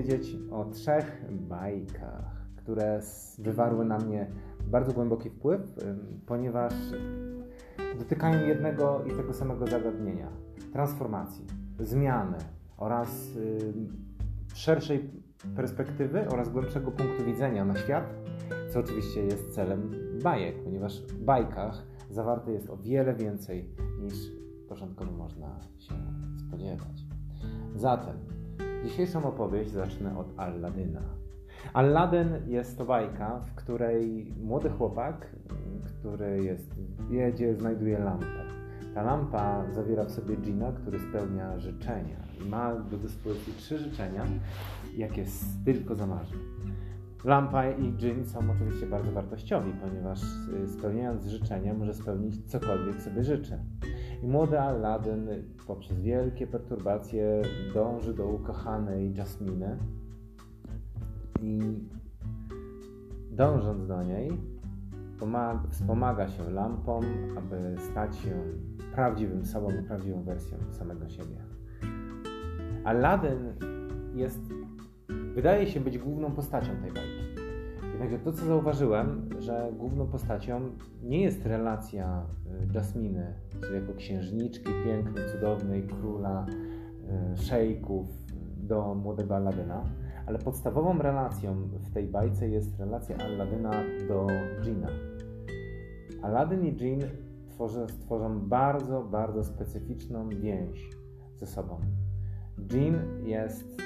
opowiedzieć o trzech bajkach, które wywarły na mnie bardzo głęboki wpływ, ponieważ dotykają jednego i tego samego zagadnienia transformacji, zmiany oraz szerszej perspektywy oraz głębszego punktu widzenia na świat, co oczywiście jest celem bajek, ponieważ w bajkach zawarte jest o wiele więcej niż początkowo można się spodziewać. Zatem dzisiejszą opowieść zacznę od Alladyna. Aladdin jest to bajka, w której młody chłopak, który jest w biedzie, znajduje lampę. Ta lampa zawiera w sobie dżina, który spełnia życzenia i ma do dyspozycji trzy życzenia, jakie tylko zamarzy. Lampa i dżin są oczywiście bardzo wartościowi, ponieważ y, spełniając życzenia może spełnić cokolwiek sobie życzy. I młody Aladdin poprzez wielkie perturbacje dąży do ukochanej Jasminy i dążąc do niej pomaga, wspomaga się lampą, aby stać się prawdziwym sobą prawdziwą wersją samego siebie. Aladdin jest wydaje się być główną postacią tej bajki. Jednakże to, co zauważyłem, że główną postacią nie jest relacja y, Jasminy, czyli jako księżniczki pięknej, cudownej, króla, y, szejków do młodego Aladyna, ale podstawową relacją w tej bajce jest relacja Aladyna do Gina. Aladdin i Jean tworzą, bardzo, bardzo specyficzną więź ze sobą. Jean jest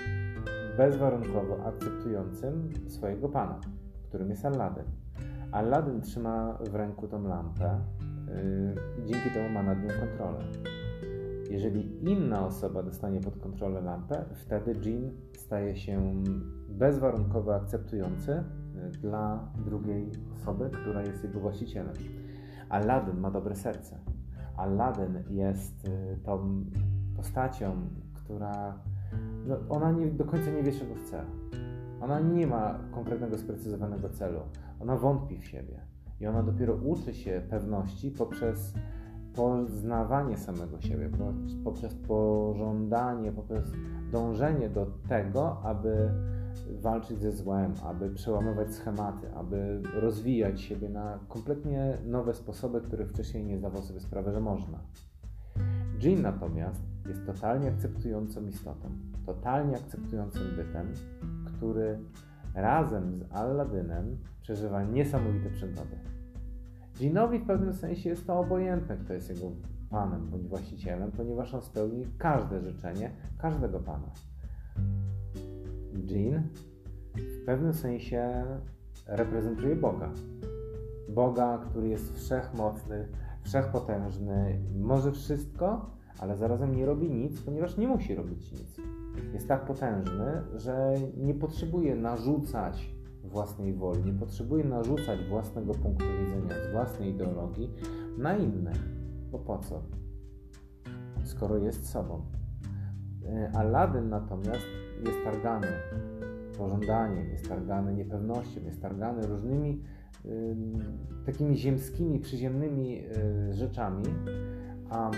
bezwarunkowo akceptującym swojego pana, którym jest Aladdin. Aladdin trzyma w ręku tą lampę yy, i dzięki temu ma nad nią kontrolę. Jeżeli inna osoba dostanie pod kontrolę lampę, wtedy Jean staje się bezwarunkowo akceptujący yy, dla drugiej osoby, która jest jego właścicielem. Aladdin ma dobre serce. Aladdin jest yy, tą postacią, która no, ona nie, do końca nie wie, czego chce. Ona nie ma konkretnego, sprecyzowanego celu. Ona wątpi w siebie. I ona dopiero uczy się pewności poprzez poznawanie samego siebie, poprzez pożądanie, poprzez dążenie do tego, aby walczyć ze złem, aby przełamywać schematy, aby rozwijać siebie na kompletnie nowe sposoby, które wcześniej nie zdawał sobie sprawy, że można. Jean natomiast jest totalnie akceptującą istotą, totalnie akceptującym bytem, który razem z Aladynem przeżywa niesamowite przygody. Jeanowi w pewnym sensie jest to obojętne, kto jest jego panem bądź właścicielem, ponieważ on spełni każde życzenie każdego pana. Jean w pewnym sensie reprezentuje Boga. Boga, który jest wszechmocny, wszechpotężny, może wszystko, ale zarazem nie robi nic, ponieważ nie musi robić nic. Jest tak potężny, że nie potrzebuje narzucać własnej woli, nie potrzebuje narzucać własnego punktu widzenia, własnej ideologii na inne. Bo po co? Skoro jest sobą. E, Aladdin natomiast jest targany pożądaniem, jest targany niepewnością, jest targany różnymi y, takimi ziemskimi, przyziemnymi y, rzeczami, a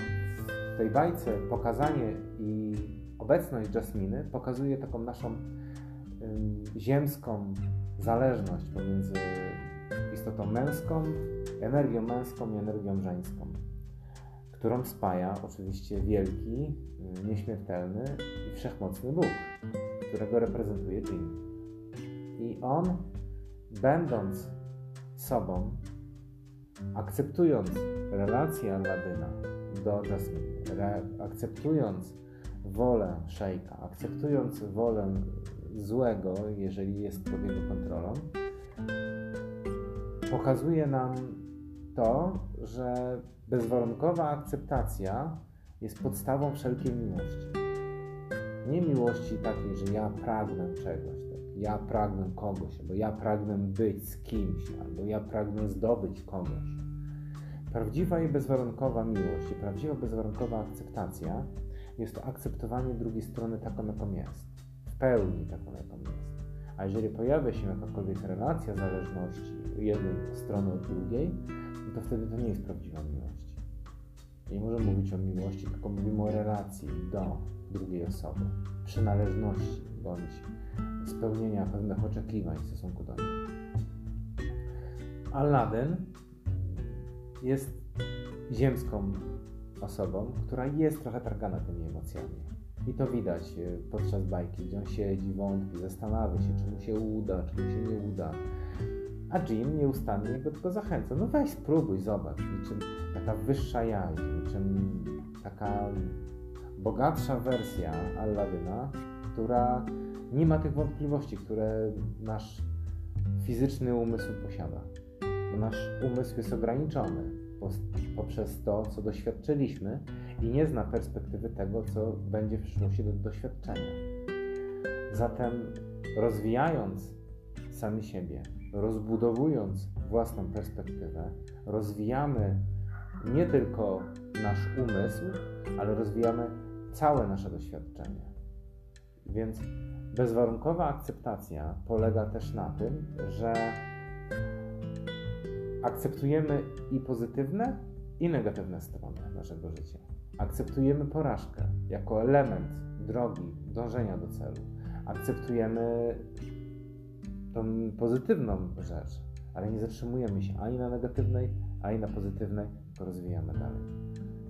w tej bajce pokazanie i obecność Jasminy pokazuje taką naszą ziemską zależność pomiędzy istotą męską, energią męską i energią żeńską, którą spaja oczywiście wielki, nieśmiertelny i wszechmocny Bóg, którego reprezentuje Jin. I on, będąc sobą, akceptując relację Aladyna do Jasmine, akceptując wolę szejka, akceptując wolę złego, jeżeli jest pod jego kontrolą, pokazuje nam to, że bezwarunkowa akceptacja jest podstawą wszelkiej miłości. Nie miłości takiej, że ja pragnę czegoś, tak? ja pragnę kogoś, albo ja pragnę być z kimś, albo ja pragnę zdobyć kogoś. Prawdziwa i bezwarunkowa miłość i prawdziwa bezwarunkowa akceptacja jest to akceptowanie drugiej strony taką, jaką jest. W pełni taką, jaką jest. A jeżeli pojawia się jakakolwiek relacja zależności jednej strony od drugiej, no to wtedy to nie jest prawdziwa miłość. Nie możemy mówić o miłości, tylko mówimy o relacji do drugiej osoby, przynależności bądź spełnienia pewnych oczekiwań w stosunku do niej. Aladdin jest ziemską osobą, która jest trochę targana tymi emocjami. I to widać e, podczas bajki, gdzie on siedzi, wątpi, zastanawia się, czy mu się uda, czy mu się nie uda. A Jim nieustannie go tylko zachęca. No weź spróbuj, zobacz. Niczym taka wyższa jaźń, niczym taka bogatsza wersja Alladyna, która nie ma tych wątpliwości, które nasz fizyczny umysł posiada. Nasz umysł jest ograniczony poprzez to, co doświadczyliśmy i nie zna perspektywy tego, co będzie w przyszłości do doświadczenia. Zatem rozwijając sami siebie, rozbudowując własną perspektywę, rozwijamy nie tylko nasz umysł, ale rozwijamy całe nasze doświadczenie. Więc bezwarunkowa akceptacja polega też na tym, że akceptujemy i pozytywne, i negatywne strony naszego życia. Akceptujemy porażkę jako element drogi dążenia do celu. Akceptujemy tą pozytywną rzecz, ale nie zatrzymujemy się ani na negatywnej, ani na pozytywnej, tylko rozwijamy dalej.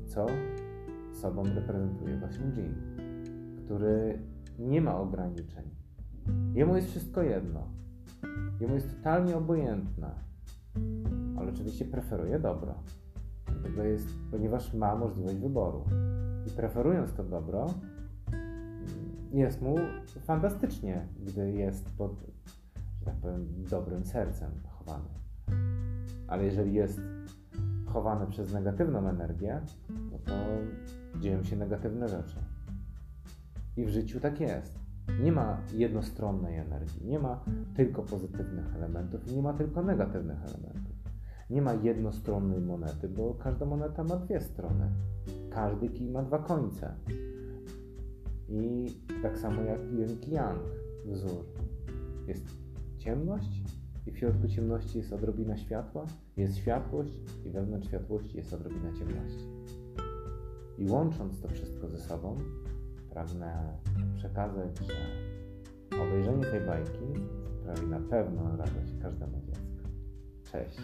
Co sobą reprezentuje właśnie Jean, który nie ma ograniczeń. Jemu jest wszystko jedno. Jemu jest totalnie obojętne, ale oczywiście preferuje dobro. Dlatego jest, ponieważ ma możliwość wyboru. I preferując to dobro, jest mu fantastycznie, gdy jest pod, że tak powiem, dobrym sercem chowany. Ale jeżeli jest chowany przez negatywną energię, no to dzieją się negatywne rzeczy. I w życiu tak jest. Nie ma jednostronnej energii, nie ma tylko pozytywnych elementów i nie ma tylko negatywnych elementów. Nie ma jednostronnej monety, bo każda moneta ma dwie strony. Każdy kij ma dwa końce. I tak samo jak yin yang wzór. Jest ciemność i w środku ciemności jest odrobina światła, jest światłość i wewnątrz światłości jest odrobina ciemności. I łącząc to wszystko ze sobą, pragnę przekazać, że obejrzenie tej bajki sprawi na pewno radość każdemu dziecku. Cześć!